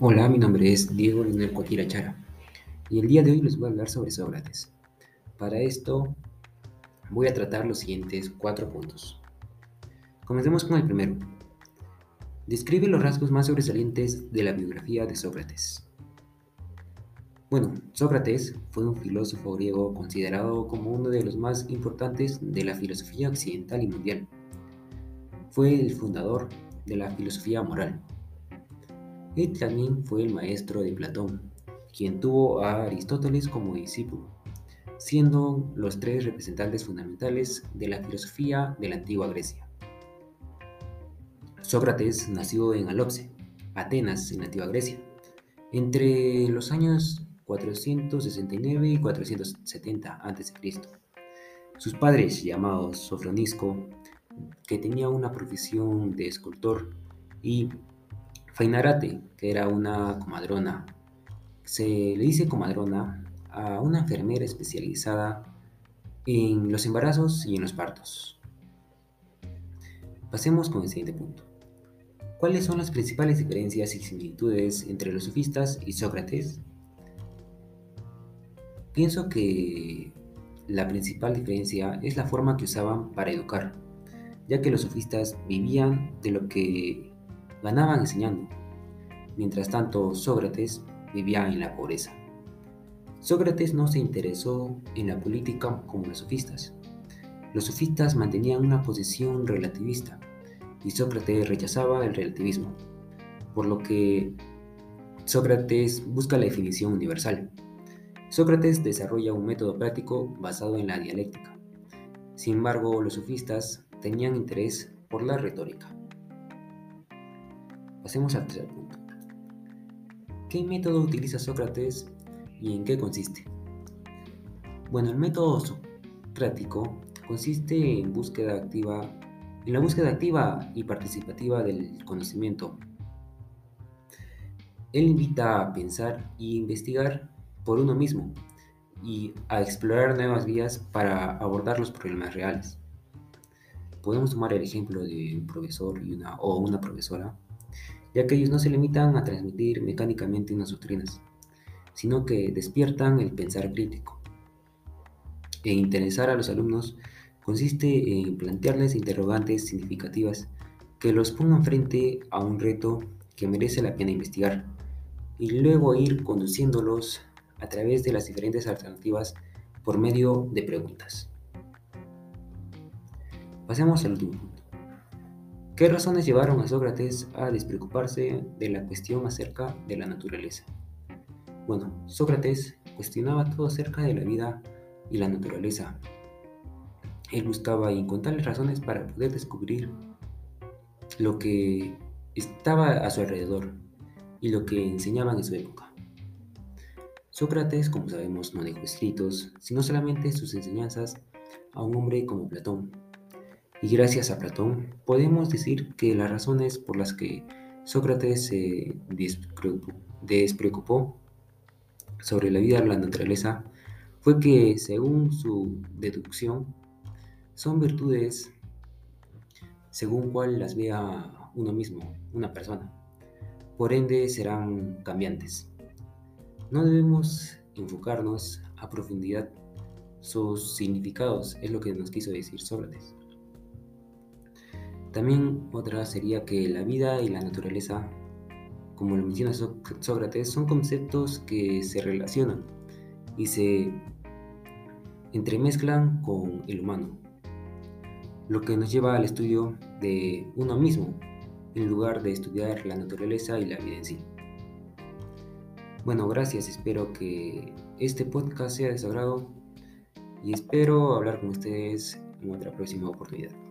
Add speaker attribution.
Speaker 1: Hola, mi nombre es Diego Leonel Cuatira Chara y el día de hoy les voy a hablar sobre Sócrates. Para esto voy a tratar los siguientes cuatro puntos. Comencemos con el primero. Describe los rasgos más sobresalientes de la biografía de Sócrates. Bueno, Sócrates fue un filósofo griego considerado como uno de los más importantes de la filosofía occidental y mundial. Fue el fundador de la filosofía moral él también fue el maestro de Platón, quien tuvo a Aristóteles como discípulo, siendo los tres representantes fundamentales de la filosofía de la antigua Grecia. Sócrates nació en Alopse, Atenas, en la antigua Grecia, entre los años 469 y 470 a.C. Sus padres, llamados Sofronisco, que tenía una profesión de escultor, y Fainarate, que era una comadrona. Se le dice comadrona a una enfermera especializada en los embarazos y en los partos. Pasemos con el siguiente punto. ¿Cuáles son las principales diferencias y similitudes entre los sofistas y Sócrates? Pienso que la principal diferencia es la forma que usaban para educar, ya que los sofistas vivían de lo que ganaban enseñando. Mientras tanto, Sócrates vivía en la pobreza. Sócrates no se interesó en la política como los sofistas. Los sofistas mantenían una posición relativista y Sócrates rechazaba el relativismo, por lo que Sócrates busca la definición universal. Sócrates desarrolla un método práctico basado en la dialéctica. Sin embargo, los sofistas tenían interés por la retórica. Pasemos al tercer punto. ¿Qué método utiliza Sócrates y en qué consiste? Bueno, el método socrático consiste en búsqueda activa, en la búsqueda activa y participativa del conocimiento. Él invita a pensar e investigar por uno mismo y a explorar nuevas vías para abordar los problemas reales. Podemos tomar el ejemplo de un profesor y una, o una profesora ya que ellos no se limitan a transmitir mecánicamente unas doctrinas, sino que despiertan el pensar crítico. E interesar a los alumnos consiste en plantearles interrogantes significativas que los pongan frente a un reto que merece la pena investigar y luego ir conduciéndolos a través de las diferentes alternativas por medio de preguntas. Pasemos al último. ¿Qué razones llevaron a Sócrates a despreocuparse de la cuestión acerca de la naturaleza? Bueno, Sócrates cuestionaba todo acerca de la vida y la naturaleza. Él buscaba incontables razones para poder descubrir lo que estaba a su alrededor y lo que enseñaban en su época. Sócrates, como sabemos, no dejó escritos, sino solamente sus enseñanzas a un hombre como Platón, y gracias a Platón podemos decir que las razones por las que Sócrates se despreocupó sobre la vida de la naturaleza fue que, según su deducción, son virtudes según cual las vea uno mismo, una persona. Por ende, serán cambiantes. No debemos enfocarnos a profundidad sus significados, es lo que nos quiso decir Sócrates. También otra sería que la vida y la naturaleza, como lo menciona Sócrates, son conceptos que se relacionan y se entremezclan con el humano, lo que nos lleva al estudio de uno mismo en lugar de estudiar la naturaleza y la vida en sí. Bueno, gracias, espero que este podcast sea de su agrado y espero hablar con ustedes en otra próxima oportunidad.